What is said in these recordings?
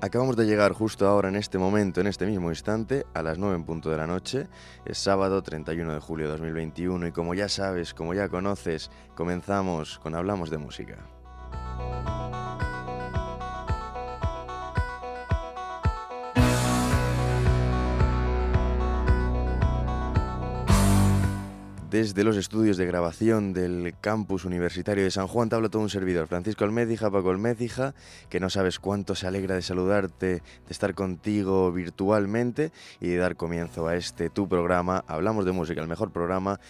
Acabamos de llegar justo ahora, en este momento, en este mismo instante, a las 9 en punto de la noche. Es sábado 31 de julio de 2021 y como ya sabes, como ya conoces, comenzamos con Hablamos de Música. Desde los estudios de grabación del campus universitario de San Juan te habla todo un servidor, Francisco Almécija, Paco Almécija, que no sabes cuánto se alegra de saludarte, de estar contigo virtualmente y de dar comienzo a este tu programa. Hablamos de música, el mejor programa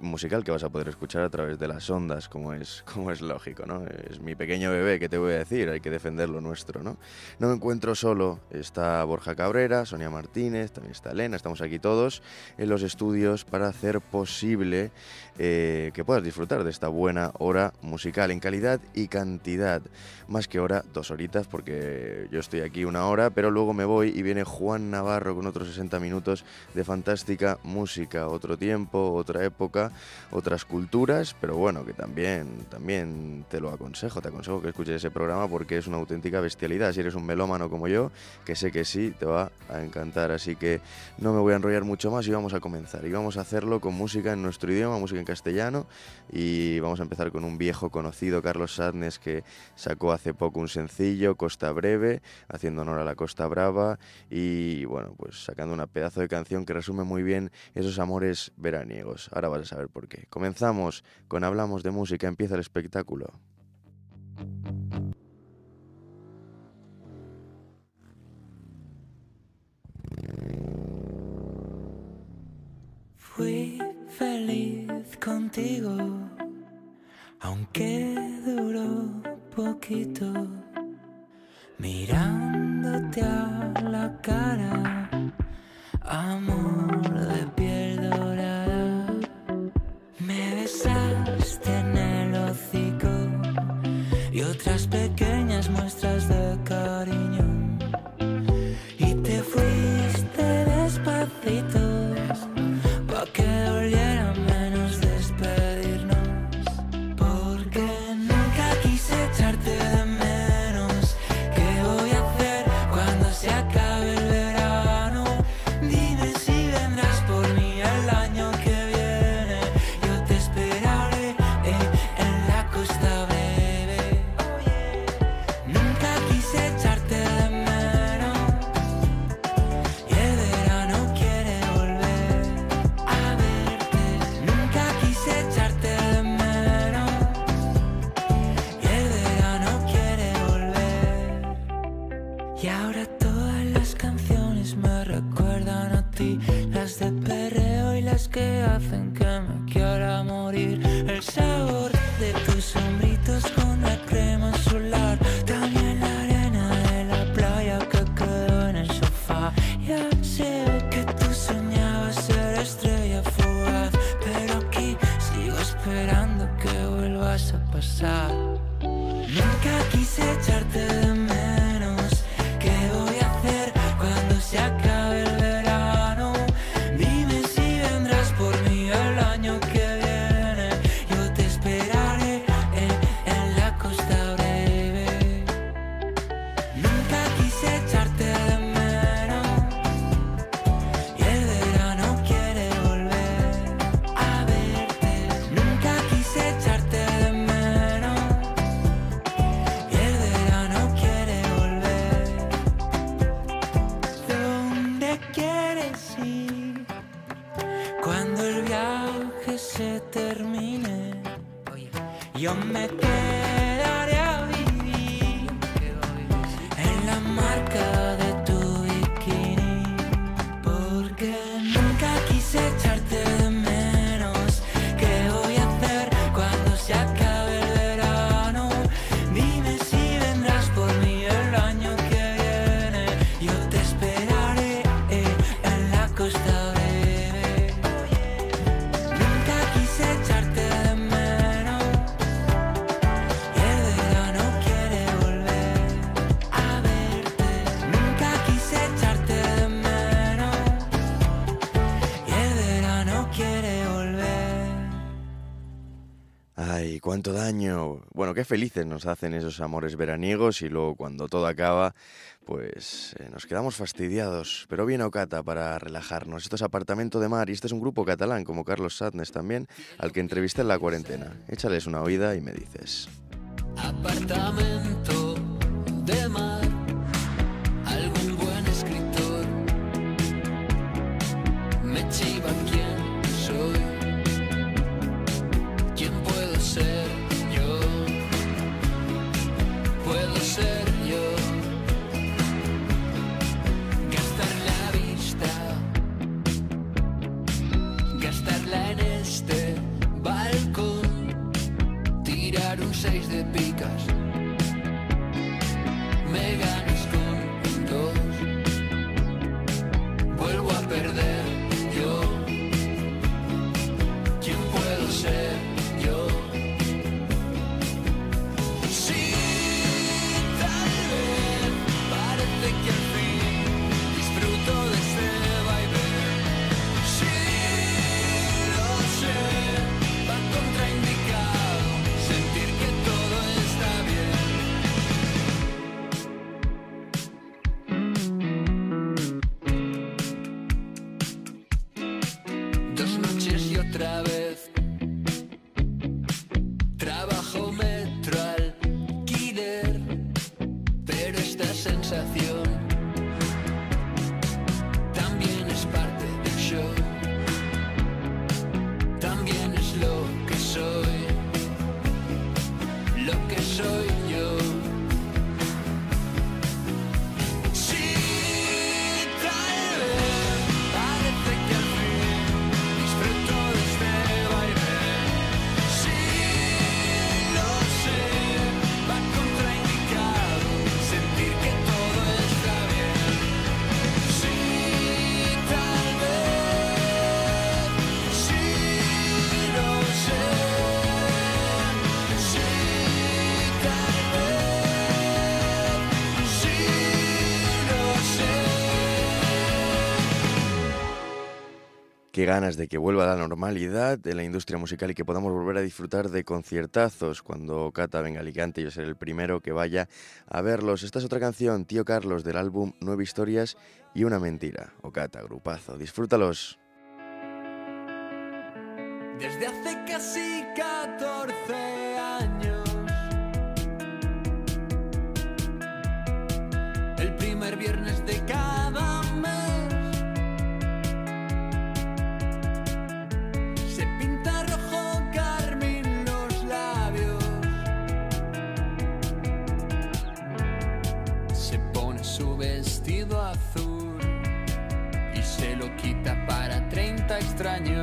musical que vas a poder escuchar a través de las ondas, como es, como es lógico, ¿no? Es mi pequeño bebé, que te voy a decir? Hay que defender lo nuestro, ¿no? No me encuentro solo, está Borja Cabrera, Sonia Martínez, también está Elena, estamos aquí todos en los estudios para hacer posible eh, que puedas disfrutar de esta buena hora musical en calidad y cantidad. Más que hora, dos horitas, porque yo estoy aquí una hora, pero luego me voy y viene Juan Navarro con otros 60 minutos de fantástica música, otro tiempo, otra época otras culturas, pero bueno, que también, también te lo aconsejo, te aconsejo que escuches ese programa porque es una auténtica bestialidad. Si eres un melómano como yo, que sé que sí, te va a encantar. Así que no me voy a enrollar mucho más y vamos a comenzar. Y vamos a hacerlo con música en nuestro idioma, música en castellano. Y vamos a empezar con un viejo conocido, Carlos Sadnes, que sacó hace poco un sencillo, Costa Breve, haciendo honor a la Costa Brava. Y bueno, pues sacando una pedazo de canción que resume muy bien esos amores veraniegos. Ahora vas a ver por qué. Comenzamos con Hablamos de Música, empieza el espectáculo. Fui feliz contigo, aunque duró poquito, mirándote a cuánto daño. Bueno, qué felices nos hacen esos amores veraniegos y luego cuando todo acaba, pues eh, nos quedamos fastidiados. Pero viene Ocata para relajarnos. Esto es Apartamento de Mar y este es un grupo catalán como Carlos Sadness también, al que entrevisté en la cuarentena. Échales una oída y me dices. Apartamento de mar, algún buen escritor me Qué ganas de que vuelva la normalidad en la industria musical y que podamos volver a disfrutar de conciertazos. Cuando Cata venga a Alicante, yo seré el primero que vaya a verlos. Esta es otra canción, Tío Carlos, del álbum Nueve Historias y una mentira. O Cata, grupazo. Disfrútalos. Desde hace casi 14 años. El primer viernes de cada para 30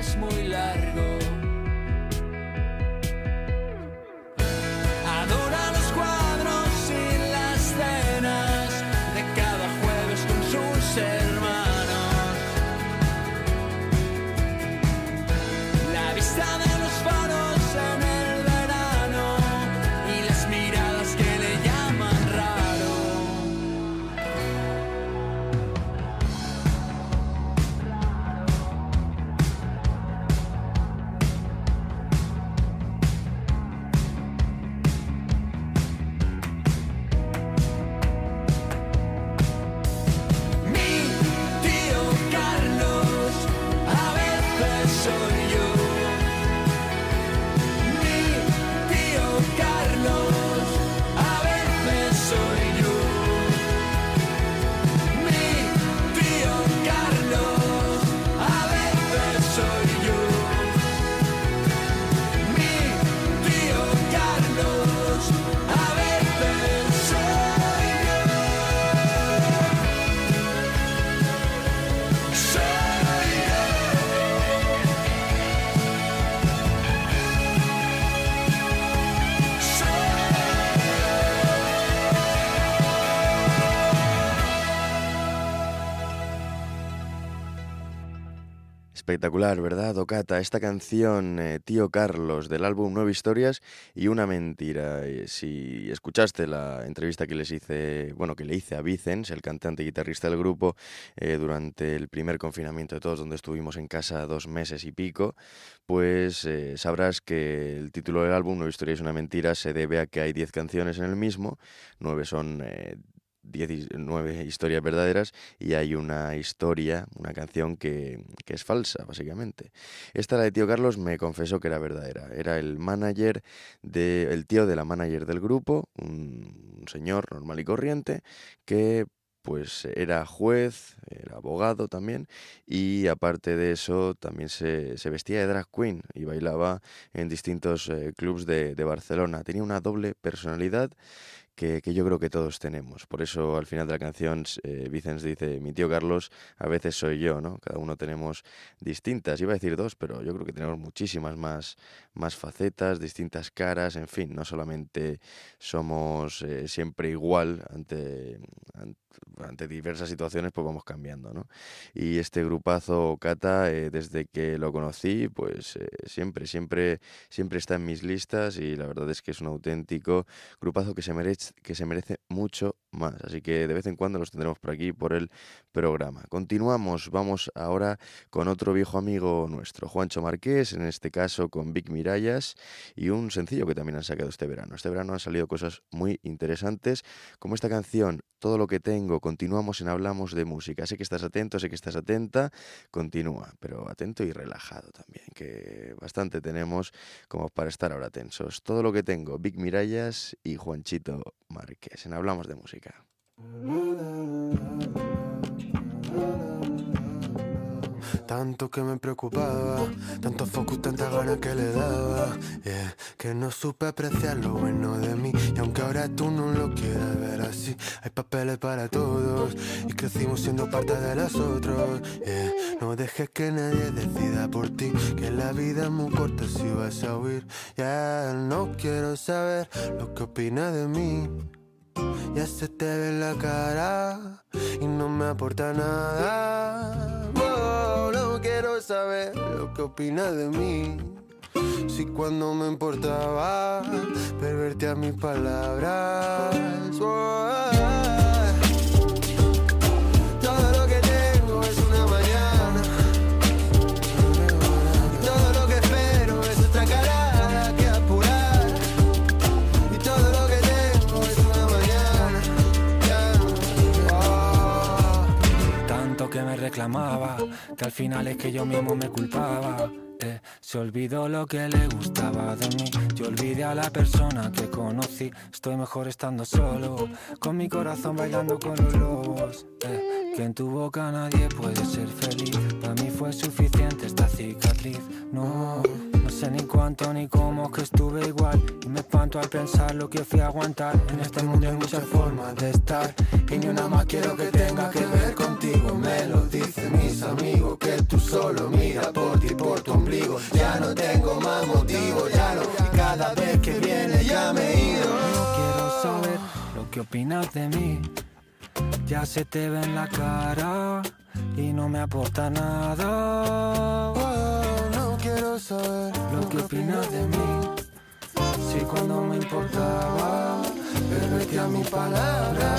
es muy largo. Espectacular, ¿verdad, Ocata? Esta canción, eh, Tío Carlos, del álbum Nueve Historias y una mentira. Eh, si escuchaste la entrevista que les hice, bueno, que le hice a Vicens, el cantante y guitarrista del grupo, eh, durante el primer confinamiento de todos, donde estuvimos en casa dos meses y pico, pues sabrás que el título del álbum, Nueve Historias y una mentira, se debe a que hay diez canciones en el mismo, nueve son 19 historias verdaderas y hay una historia, una canción que, es falsa, básicamente. Esta, la de Tío Carlos, me confesó que era verdadera. Era el manager, de, el tío de la manager del grupo, un, señor normal y corriente, que pues era juez, era abogado también, y aparte de eso también se, vestía de drag queen y bailaba en distintos eh, clubs de Barcelona. Tenía una doble personalidad que, yo creo que todos tenemos. Por eso al final de la canción eh, Vicens dice, mi tío Carlos a veces soy yo, ¿no? Cada uno tenemos distintas, iba a decir dos, pero yo creo que tenemos muchísimas más, más facetas, distintas caras, en fin, no solamente somos eh, siempre igual ante, ante, diversas situaciones, pues vamos cambiando, ¿no? Y este grupazo Cata, eh, desde que lo conocí, pues siempre, siempre, siempre está en mis listas y la verdad es que es un auténtico grupazo que se merece que se merece mucho más. Así que de vez en cuando los tendremos por aquí, por el programa. Continuamos, vamos ahora con otro viejo amigo nuestro, Juancho Marqués, en este caso con Vic Mirallas, y un sencillo que también han sacado este verano. Este verano han salido cosas muy interesantes, como esta canción, Todo lo que tengo. Continuamos en Hablamos de Música. Sé que estás atento, sé que estás atenta. Continúa, pero atento y relajado también, que bastante tenemos como para estar ahora tensos. Todo lo que tengo, Vic Mirallas y Juanchito Marqués, en Hablamos de Música. Tanto que me preocupaba, tanto focus, tanta ganas que le daba. que no supe apreciar lo bueno de mí. Y aunque ahora tú no lo quieras ver así, hay papeles para todos. Y crecimos siendo parte de los otros. no dejes que nadie decida por ti. Que la vida es muy corta si vas a huir. Ya no quiero saber lo que opinas de mí. Ya se te ve la cara y no me aporta nada. Saber lo que opinas de mí. Si cuando me importaba perverte a mis palabras. Que al final es que yo mismo me culpaba. Eh, se olvidó lo que le gustaba de mí. Yo olvidé a la persona que conocí. Estoy mejor estando solo, con mi corazón bailando con los lobos. Eh, que en tu boca nadie puede ser feliz. Para mí fue suficiente esta cicatriz. No. Sé ni cuánto ni cómo que estuve igual. Y me espanto al pensar lo que fui a aguantar. En este mundo hay muchas formas de estar. Y ni una más quiero que tenga que ver contigo. Me lo dicen mis amigos Que tú solo mira por ti, por tu ombligo. Ya no tengo más motivo, ya no. Y cada vez que viene ya me he ido. No quiero saber lo que opinas de mí. Ya se te ve en la cara Y no me aporta nada lo que opinas de mí. Si cuando me importaba, que a mi palabra.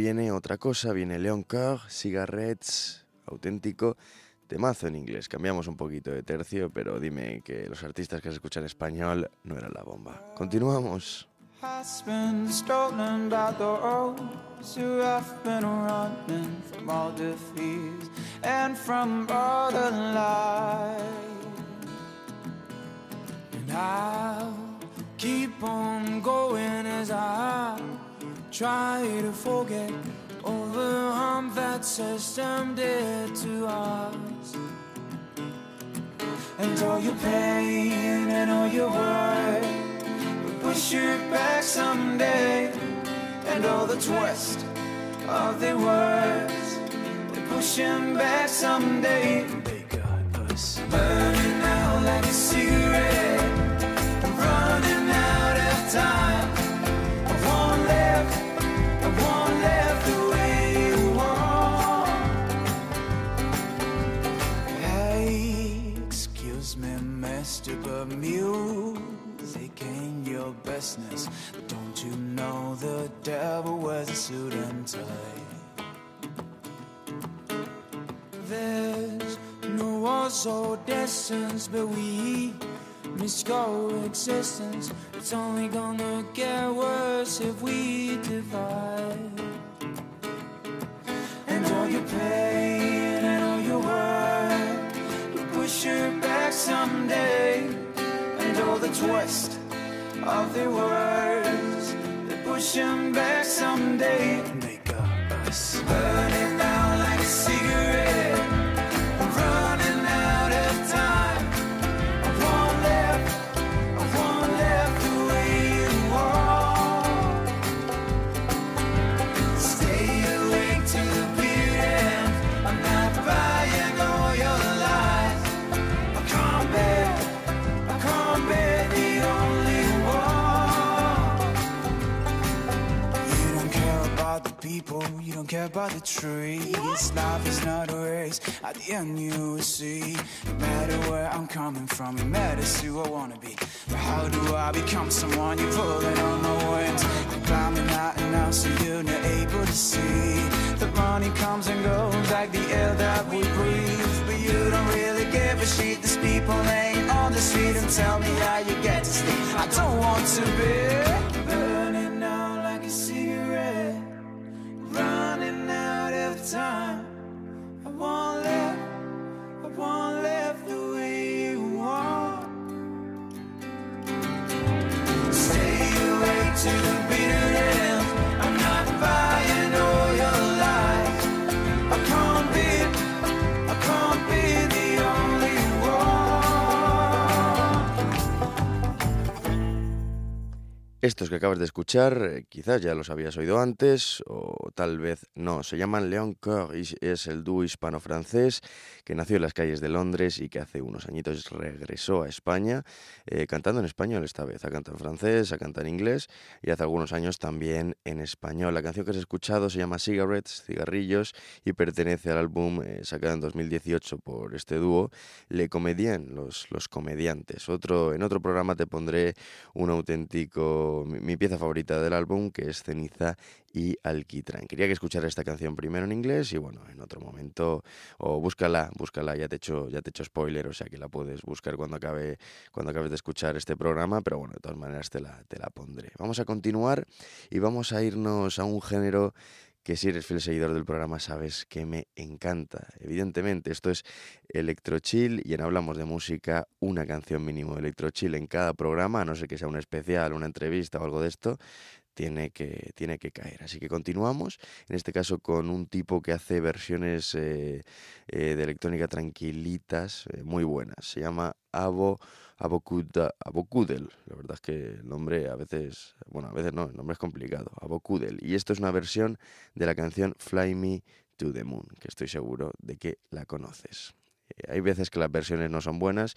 viene otra cosa, viene Leon Carr, Cigarettes, auténtico, temazo en inglés. Cambiamos un poquito de tercio, pero dime que los artistas que se escuchan en español no eran la bomba. Continuamos. Has been stolen by the roads who have been running from all the defeat and from all the light. And I'll keep on going as I way to forget all the harm that system did to us. And all your pain and all your work will push you back someday. And all the twist of the words, they push him back someday. They got us burning out like a cigarette, running out of time. But music ain't your business. Don't you know the devil wears a suit and tie? There's no walls or distance, but we miss coexistence. It's only gonna get worse if we divide. Twist of the words that push him back someday. They got us don't care about the trees. Life is not a race, at the end you will see. No matter where I'm coming from, it matters who I wanna be. But how do I become someone you're pulling on my wings? I'm climbing out and now, so you're not able to see. The money comes and goes like the air that we breathe. But you don't really give a shit. There's people laying on the street and tell me how you get to sleep. I don't want to be Estos que acabas de escuchar, eh, quizás ya los habías oído antes, o tal vez no. Se llaman Leon Coeur y es el dúo hispano-francés que nació en las calles de Londres y que hace unos añitos regresó a España, eh, cantando en español esta vez. Ha cantado en francés, ha cantado en inglés y hace algunos años también en español. La canción que has escuchado se llama Cigarettes, Cigarrillos, y pertenece al álbum eh, sacado en 2018 por este dúo, Le Comedien, los, comediantes. Otro, en otro programa te pondré un auténtico, mi, mi pieza favorita del álbum, que es Ceniza y Alquitrán. Quería que escuchara esta canción primero en inglés y bueno, en otro momento, o búscala, búscala, ya te he hecho, ya te he hecho spoiler, o sea que la puedes buscar cuando acabe, cuando acabes de escuchar este programa, pero bueno, de todas maneras te la, te la pondré. Vamos a continuar y vamos a irnos a un género que si eres fiel seguidor del programa sabes que me encanta. Evidentemente, esto es Electrochill y en Hablamos de Música, una canción mínimo de Electrochill en cada programa, a no ser que sea un especial, una entrevista o algo de esto, tiene que, tiene que caer. Así que continuamos, en este caso con un tipo que hace versiones eh, eh, de electrónica tranquilitas, eh, muy buenas. Se llama Abo, Abokuda, Abokudel. La verdad es que el nombre a veces, bueno, a veces no, el nombre es complicado. Abokudel. Y esto es una versión de la canción Fly Me to the Moon, que estoy seguro de que la conoces. Hay veces que las versiones no son buenas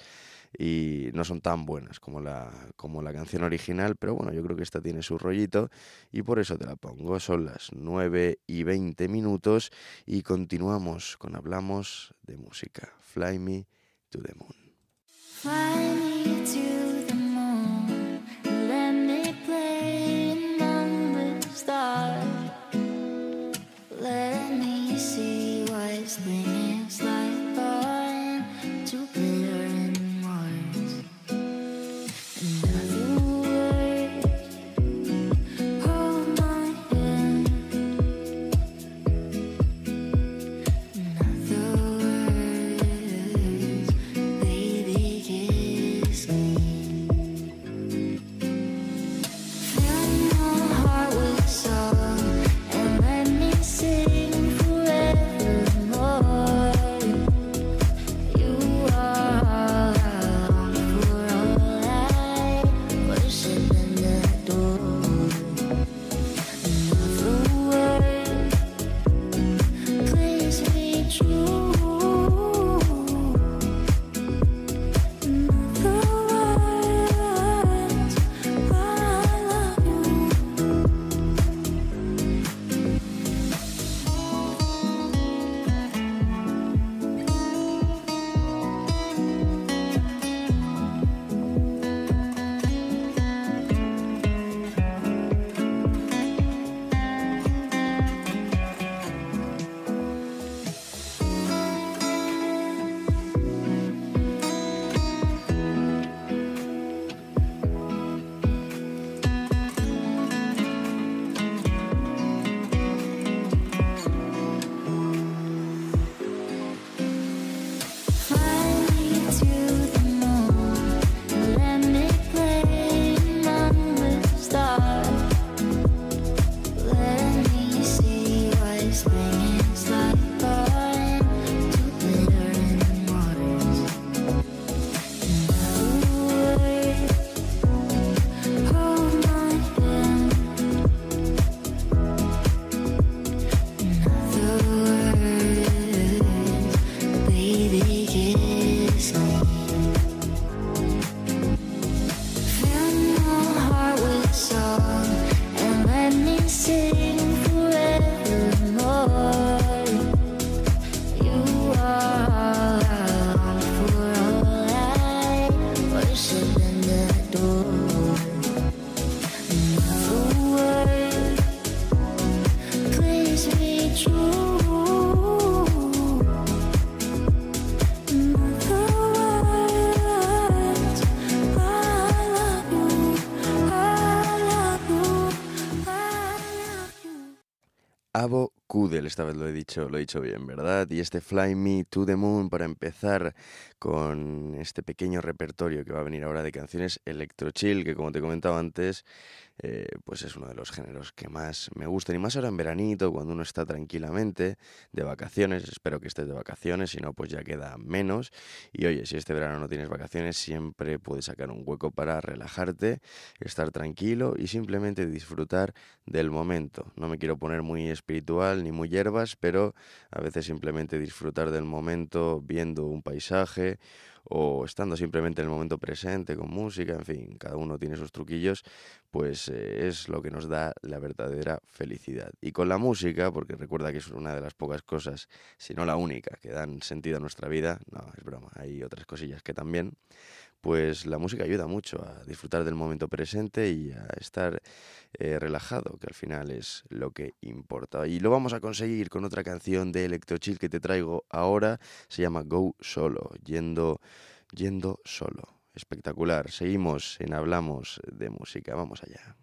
y no son tan buenas como la, como la canción original, pero bueno, yo creo que esta tiene su rollito y por eso te la pongo. Son las 9 y 20 minutos y continuamos con Hablamos de Música. Fly Me to the Moon. Fly me to the moon, let me play among stars. Let me see what spring Abo Kudel, esta vez lo he dicho, lo he dicho bien, ¿verdad? Y este Fly Me to the Moon para empezar con este pequeño repertorio que va a venir ahora de canciones electro chill, que como te comentaba antes, eh, pues es uno de los géneros que más me gustan y más ahora en veranito, cuando uno está tranquilamente de vacaciones, espero que estés de vacaciones, si no pues ya queda menos y oye, si este verano no tienes vacaciones, siempre puedes sacar un hueco para relajarte, estar tranquilo y simplemente disfrutar del momento. No me quiero poner muy espiritual ni muy hierbas, pero a veces simplemente disfrutar del momento viendo un paisaje o estando simplemente en el momento presente con música, en fin, cada uno tiene sus truquillos, pues eh, es lo que nos da la verdadera felicidad. Y con la música, porque recuerda que es una de las pocas cosas, si no la única, que dan sentido a nuestra vida, no, es broma, hay otras cosillas que también, pues la música ayuda mucho a disfrutar del momento presente y a estar eh, relajado, que al final es lo que importa. Y lo vamos a conseguir con otra canción de Electrochill que te traigo ahora, se llama Go Solo, yendo, yendo solo. Espectacular. Seguimos en Hablamos de Música. Vamos allá.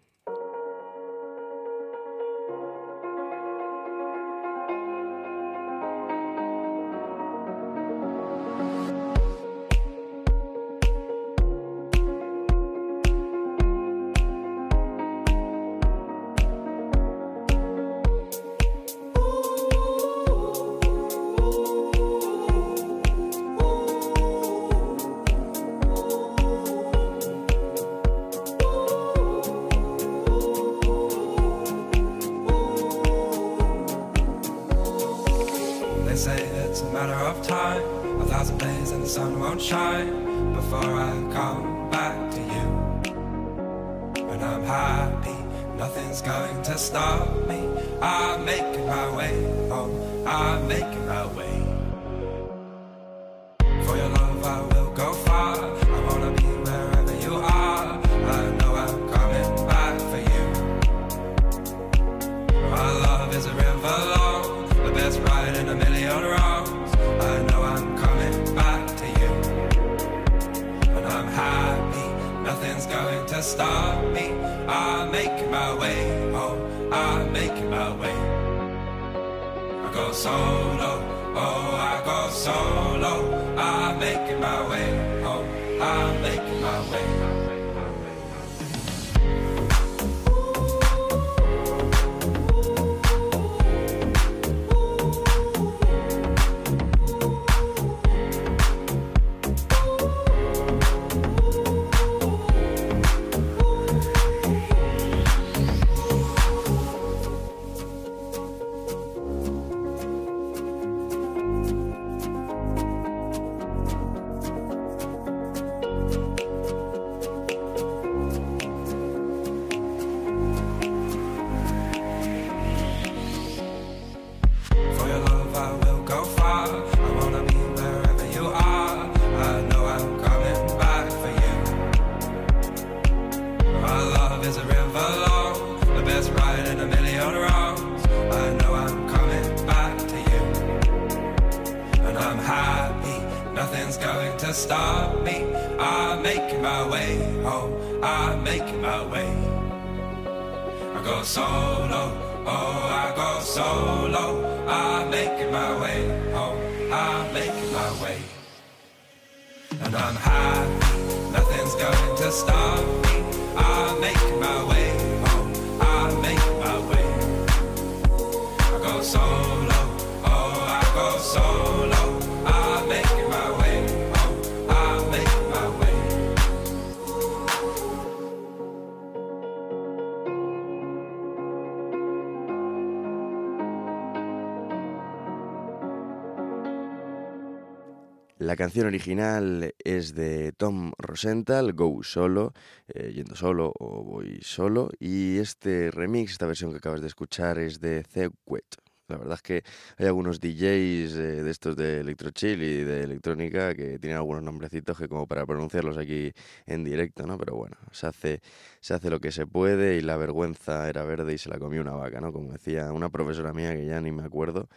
Canción original es de Tom Rosenthal, Go Solo, eh, yendo solo o voy solo. Y este remix, esta versión que acabas de escuchar, es de Wet. La verdad es que hay algunos DJs eh, de estos de electrochill y de electrónica que tienen algunos nombrecitos que como para pronunciarlos aquí en directo, ¿no? Pero bueno, se hace, se hace lo que se puede y la vergüenza era verde y se la comió una vaca, ¿no? Como decía una profesora mía que ya ni me acuerdo,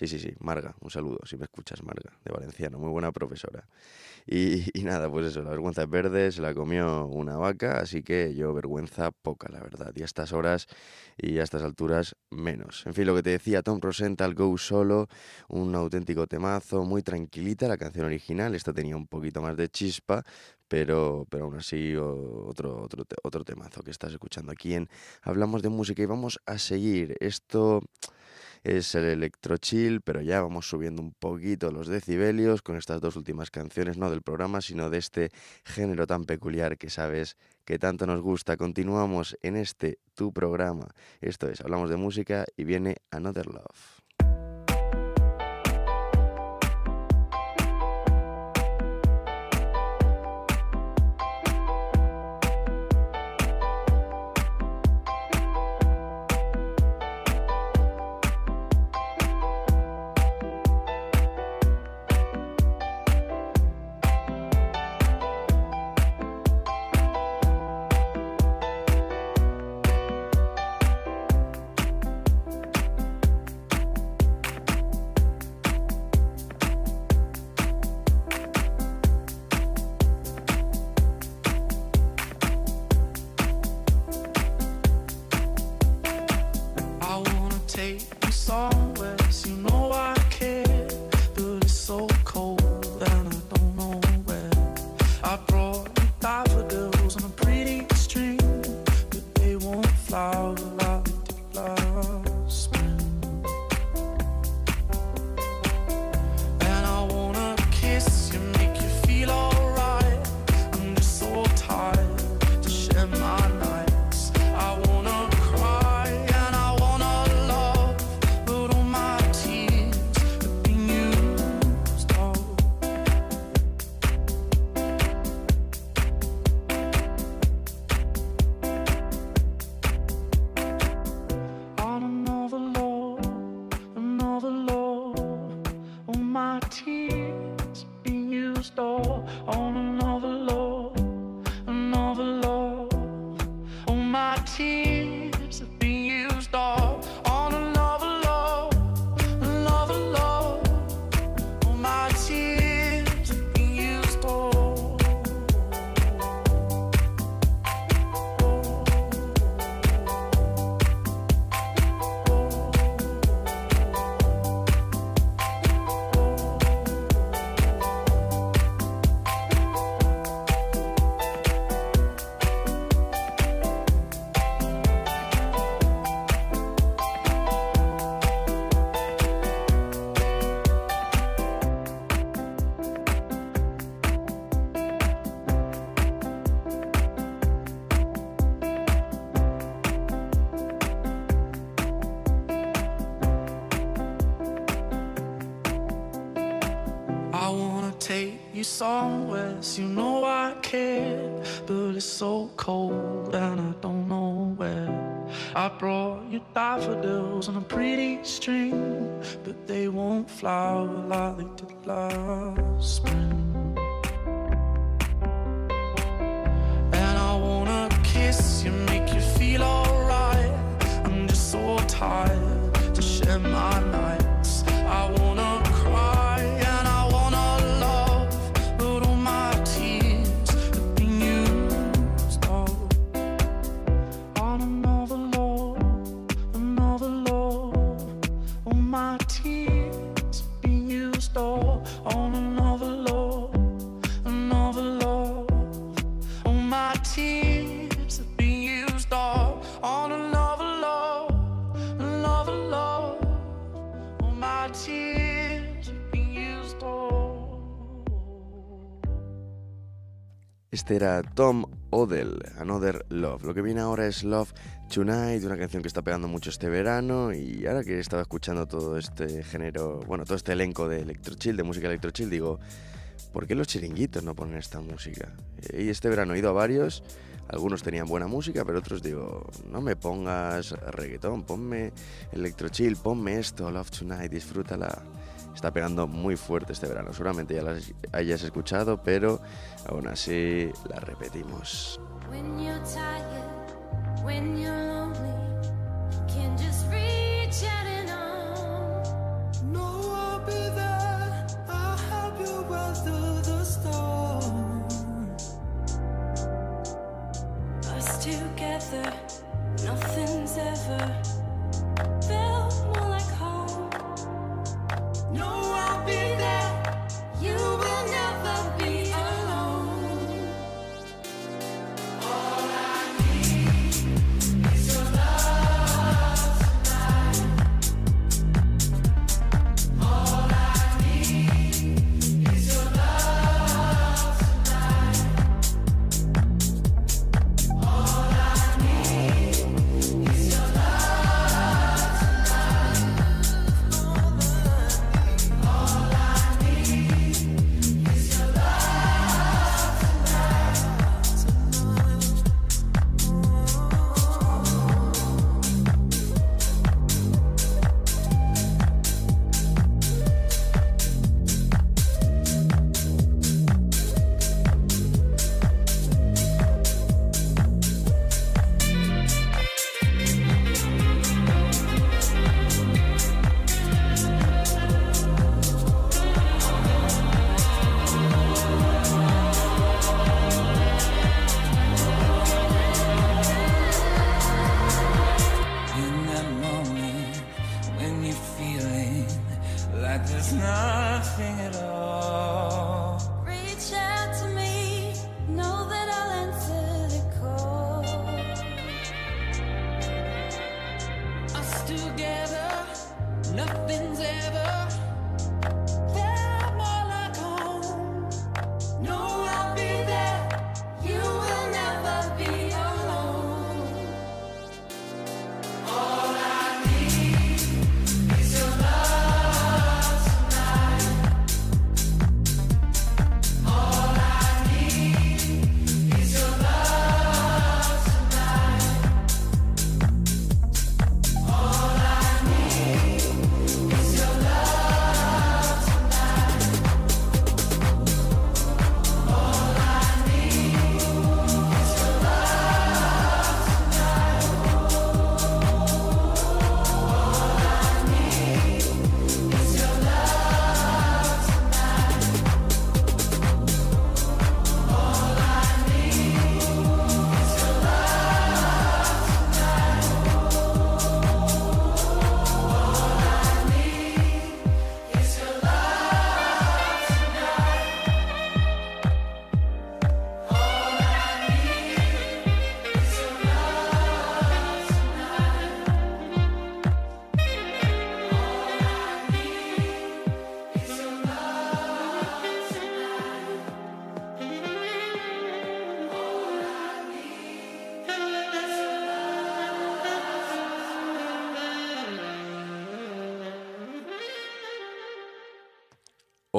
Sí, sí, sí, Marga, un saludo, si me escuchas, Marga, de Valenciano, muy buena profesora. Y, nada, pues eso, la vergüenza es verde, se la comió una vaca, así que yo vergüenza poca, la verdad. Y a estas horas y a estas alturas menos. En fin, lo que te decía, Tom Rosenthal, Go Solo, un auténtico temazo, muy tranquilita la canción original, esta tenía un poquito más de chispa, pero, pero aún así otro, otro, otro temazo que estás escuchando aquí en Hablamos de Música y vamos a seguir. Esto es el electro chill, pero ya vamos subiendo un poquito los decibelios con estas dos últimas canciones, no del programa, sino de este género tan peculiar que sabes que tanto nos gusta. Continuamos en este tu programa. Esto es, hablamos de música y viene Another Love. Era Tom Odell, Another Love. Lo que viene ahora es Love Tonight, una canción que está pegando mucho este verano. Y ahora que estaba escuchando todo este género, bueno, todo este elenco de electrochill, de música electrochill, digo, ¿por qué los chiringuitos no ponen esta música? Y este verano he ido a varios, algunos tenían buena música, pero otros digo, no me pongas reggaetón, ponme electrochill, ponme esto, Love Tonight, disfrútala está pegando muy fuerte este verano. Seguramente ya las hayas escuchado, pero aún así la repetimos. nothing's ever felt more like No, I'll be there. You will never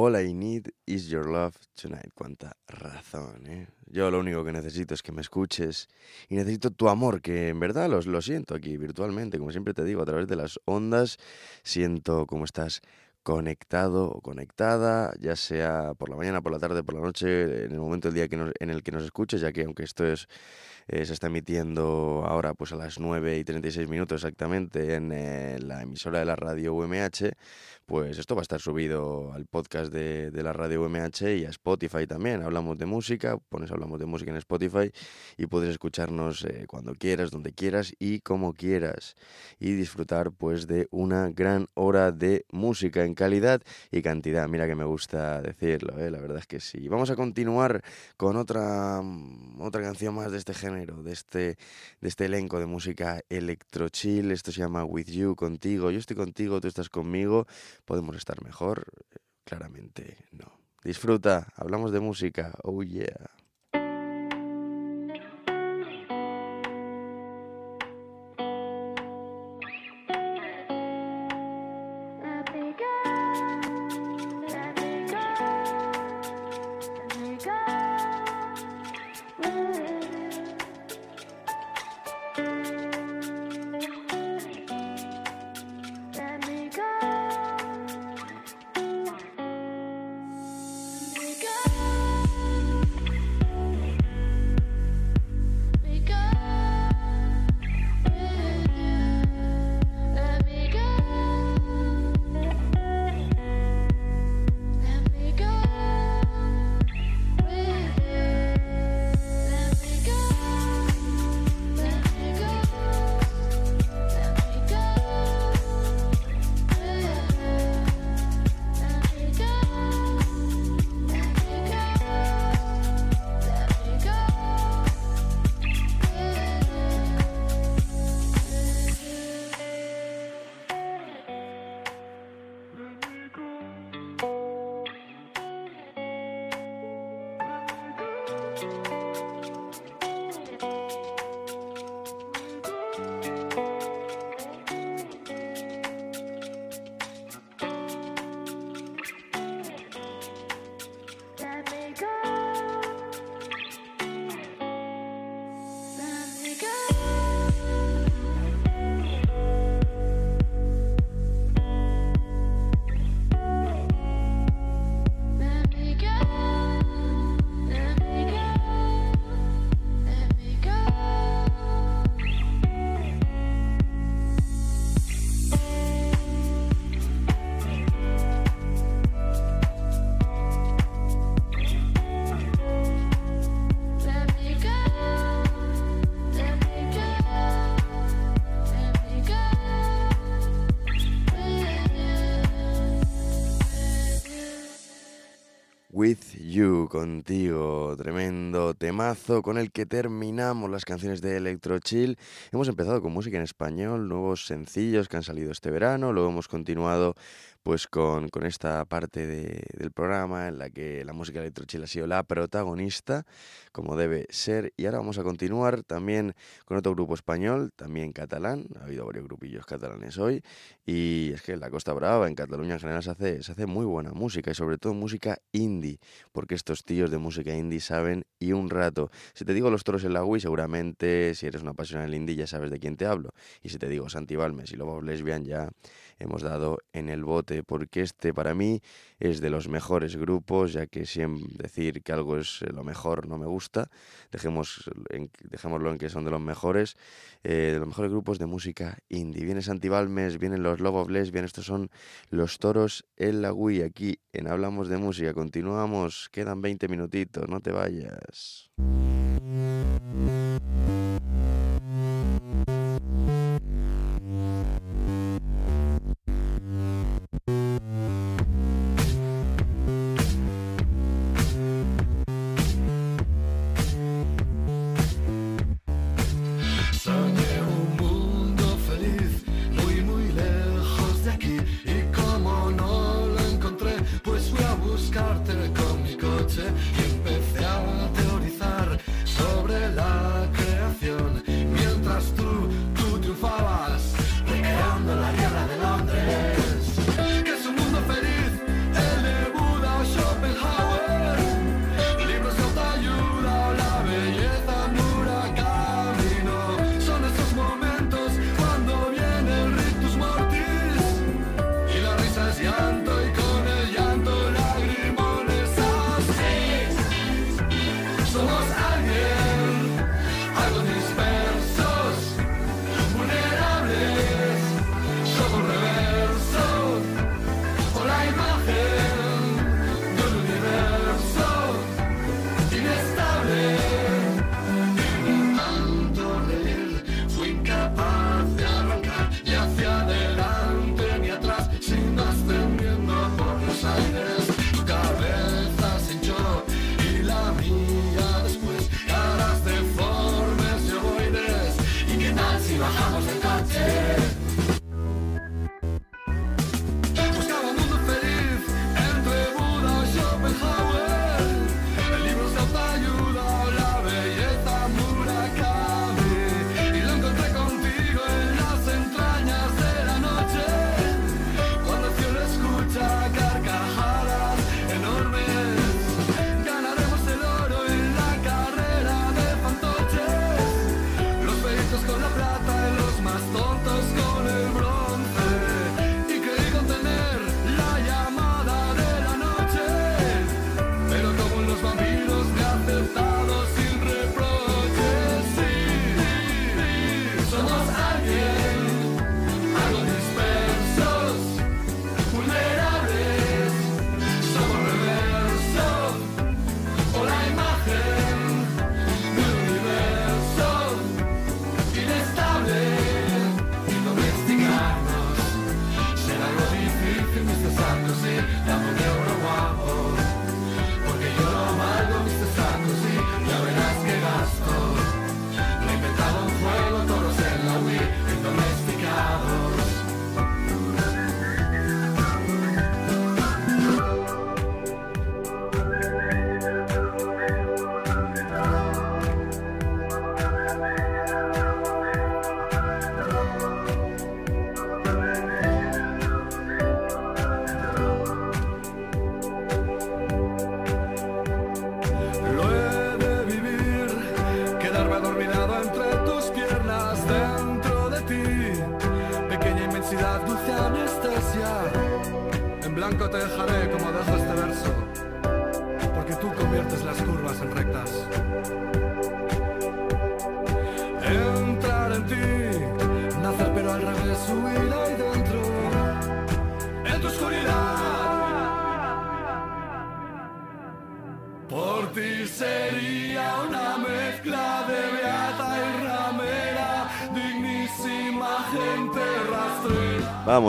All I need is your love tonight. Cuánta razón, ¿eh? Yo lo único que necesito es que me escuches y necesito tu amor, que en verdad los, lo siento aquí virtualmente, como siempre te digo, a través de las ondas. Siento cómo estás conectado o conectada, ya sea por la mañana, por la tarde, por la noche, en el momento del día que en el que nos escuches, ya que aunque esto es, eh, se está emitiendo ahora pues a las 9 y 36 minutos exactamente en eh, la emisora de la radio UMH, pues esto va a estar subido al podcast de, de la radio UMH y a Spotify también. Hablamos de música, pones Hablamos de música en Spotify y puedes escucharnos eh, cuando quieras, donde quieras y como quieras. Y disfrutar pues de una gran hora de música en calidad y cantidad. Mira que me gusta decirlo, la verdad es que sí. Vamos a continuar con otra, mm, otra canción más de este género, de este, de este elenco de música electrochill. Esto se llama With You, contigo. Yo estoy contigo, tú estás conmigo. ¿Podemos estar mejor? Claramente no. Disfruta, hablamos de música. Oh yeah. Contigo, tremendo temazo con el que terminamos las canciones de Electro Chill. Hemos empezado con música en español, nuevos sencillos que han salido este verano, luego hemos continuado pues con, con esta parte de- del programa en la que la música Electro Chill ha sido la protagonista, como debe ser, y ahora vamos a continuar también con otro grupo español, también catalán, ha habido varios grupillos catalanes hoy, y es que en la Costa Brava, en Cataluña en general, se hace, se hace muy buena música y sobre todo música indie, porque estos tíos de música indie saben y un rato. Si te digo Los Toros en la Wii, seguramente si eres una apasionada del indie ya sabes de quién te hablo. Y si te digo Santi Balmes y Lobos Lesbian ya hemos dado en el bote, porque este para mí es de los mejores grupos, ya que siempre decir que algo es lo mejor no me gusta, dejemos en- dejémoslo en que son de los mejores, eh, de los mejores grupos de música indie. Viene Santi Balmes, vienen los Love of Lesbian, estos son los toros en la Wii, aquí en Hablamos de Música. Continuamos, quedan 20 minutitos, no te vayas.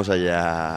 Vamos allá.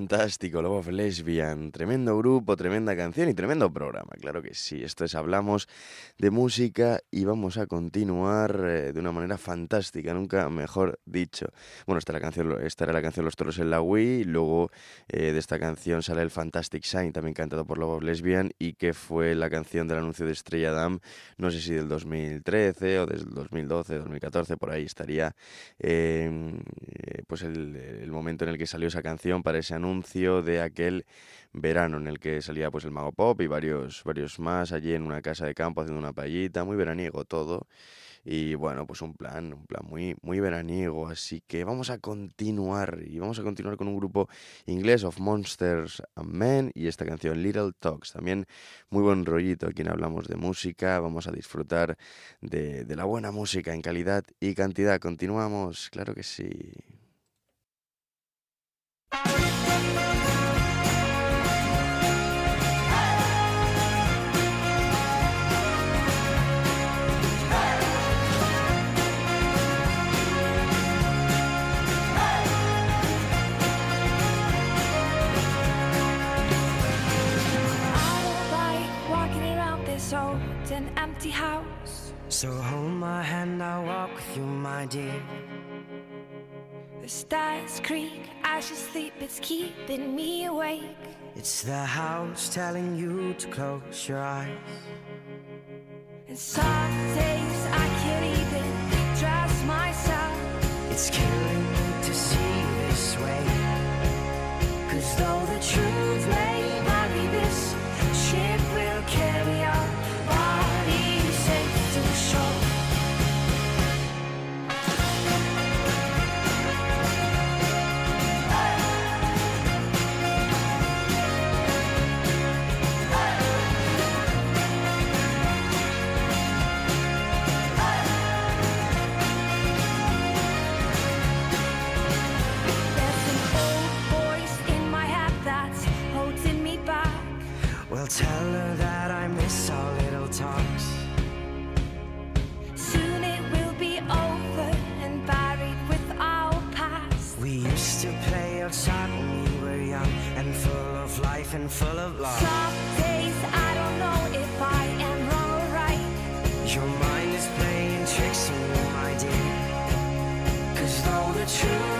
Fantástico, Love of Lesbian. Tremendo grupo, tremenda canción y tremendo programa. Claro que sí. Esto es Hablamos de Música y vamos a continuar eh, de una manera fantástica, nunca mejor dicho. Bueno, esta, la canción, esta era la canción Los Toros en la Wii. Luego eh, de esta canción sale el Fantastic Sign, también cantado por Love of Lesbian y que fue la canción del anuncio de Estrella Damm, no sé si del 2013 o del 2012, 2014, por ahí estaría eh, pues el momento en el que salió esa canción para ese anuncio de aquel verano en el que salía pues el Mago Pop y varios, varios más allí en una casa de campo haciendo una payita, muy veraniego todo. Y bueno, pues un plan, un plan muy, muy veraniego. Así que vamos a continuar. Y vamos a continuar con un grupo inglés of Monsters and Men y esta canción Little Talks. También muy buen rollito aquí en Hablamos de Música. Vamos a disfrutar de la buena música en calidad y cantidad. Continuamos, claro que sí. Empty house. So hold my hand, I'll walk with you, my dear. The stars creak as you sleep, it's keeping me awake. It's the house telling you to close your eyes. And some days I can't even trust myself. It's killing me to see this way. Cause though the truth may tell her that I miss our little talks. Soon it will be over and buried with our past. We used to play outside when we were young and full of life and full of love. Some days I don't know if I am wrong or right. Your mind is playing tricks on you, my dear. Cause though the truth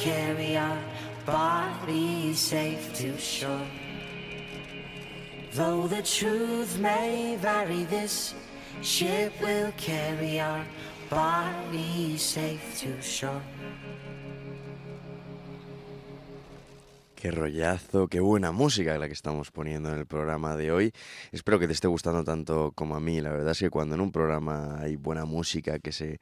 carry our bodies safe to shore. Though the truth may vary, this ship will carry our bodies safe to shore. Qué rollazo, qué buena música la que estamos poniendo en el programa de hoy. Espero que te esté gustando tanto como a mí. La verdad es que cuando en un programa hay buena música que se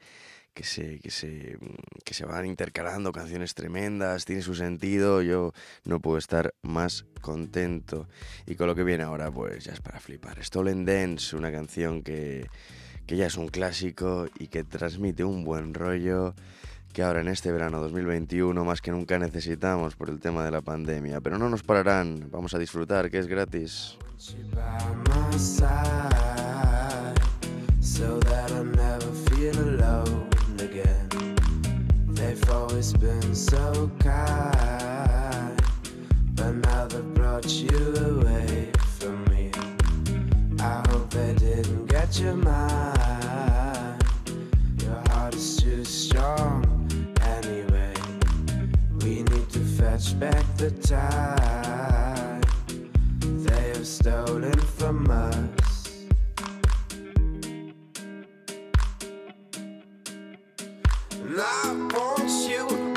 que se, que se, que se van intercalando canciones tremendas, tiene su sentido, yo no puedo estar más contento. Y con lo que viene ahora, pues ya es para flipar. Stolen Dance, una canción que, que ya es un clásico y que transmite un buen rollo que ahora en este verano 2021 más que nunca necesitamos por el tema de la pandemia. Pero no nos pararán, vamos a disfrutar, que es gratis. so that I never always been so kind, but now they've brought you away from me. I hope they didn't get your mind. Your heart is too strong anyway. We need to fetch back the time they have stolen from us. I want you,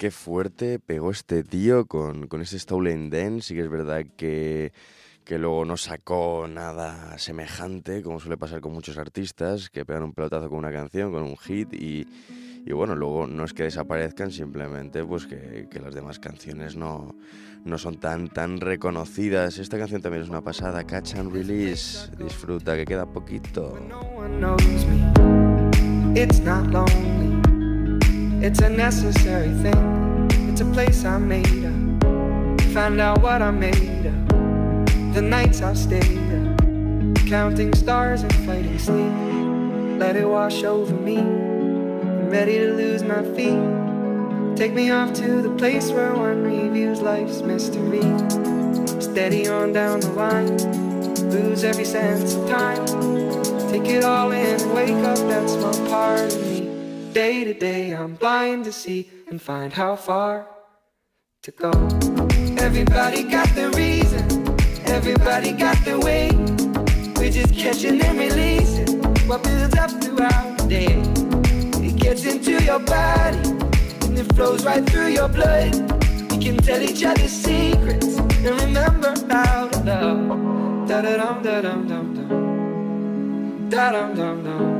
qué fuerte pegó este tío con, con este Stolen Dance. Sí que es verdad que, que luego no sacó nada semejante, como suele pasar con muchos artistas, que pegan un pelotazo con una canción, con un hit y, y bueno, luego no es que desaparezcan, simplemente pues que, que las demás canciones no, no son tan, tan reconocidas. Esta canción también es una pasada, Catch and Release. Disfruta, que queda poquito. It's a necessary thing. It's a place I made up. Find out what I made of. The nights I've stayed up. Counting stars and fighting sleep. Let it wash over me. I'm ready to lose my feet. Take me off to the place where one reviews life's mystery. Steady on down the line. Lose every sense of time. Take it all in and wake up that small part Day to day, I'm blind to see and find how far to go. Everybody got their reason, everybody got their way. We're just catching and releasing what builds up throughout the day. It gets into your body and it flows right through your blood. We can tell each other secrets and remember how to love. Da da dum da dum dum dum. Da dum dum dum.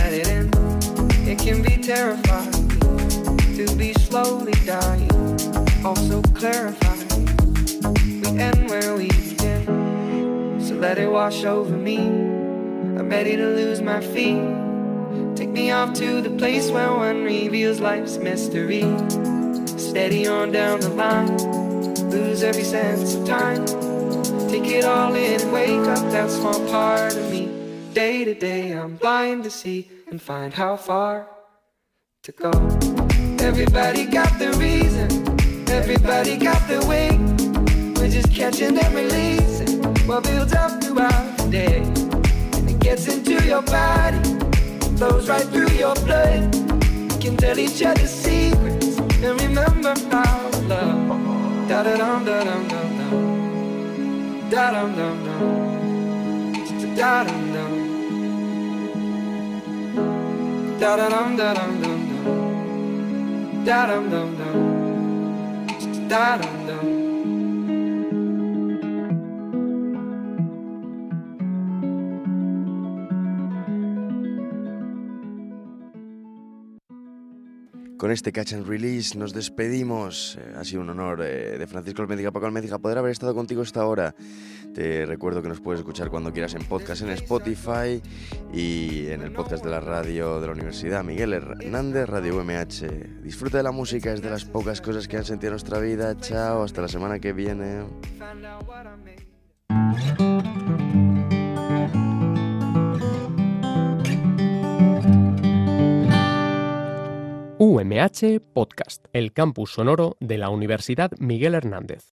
Let it in. It can be terrifying to be slowly dying. Also clarifying. We end where we begin. So let it wash over me. I'm ready to lose my feet. Take me off to the place where one reveals life's mystery. Steady on down the line lose every sense of time. Take it all in wake up that small part of. Day to day, I'm blind to see and find how far to go. Everybody got the reason, everybody got the way. We're just catching and releasing what builds up throughout the day. And it gets into your body, flows right through your blood. We can tell each other secrets and remember to love. Da da dum da dum dum dum. Da dum dum dum. Da dum dum. Con este catch and release nos despedimos. Eh, ha sido un honor eh, de Francisco Almédica, Paco Almédica, poder haber estado contigo esta hora. Te recuerdo que nos puedes escuchar cuando quieras en podcast en Spotify y en el podcast de la radio de la Universidad Miguel Hernández, Radio UMH. Disfruta de la música, es de las pocas cosas que han sentido en nuestra vida. Chao, hasta la semana que viene. UMH Podcast, el campus sonoro de la Universidad Miguel Hernández.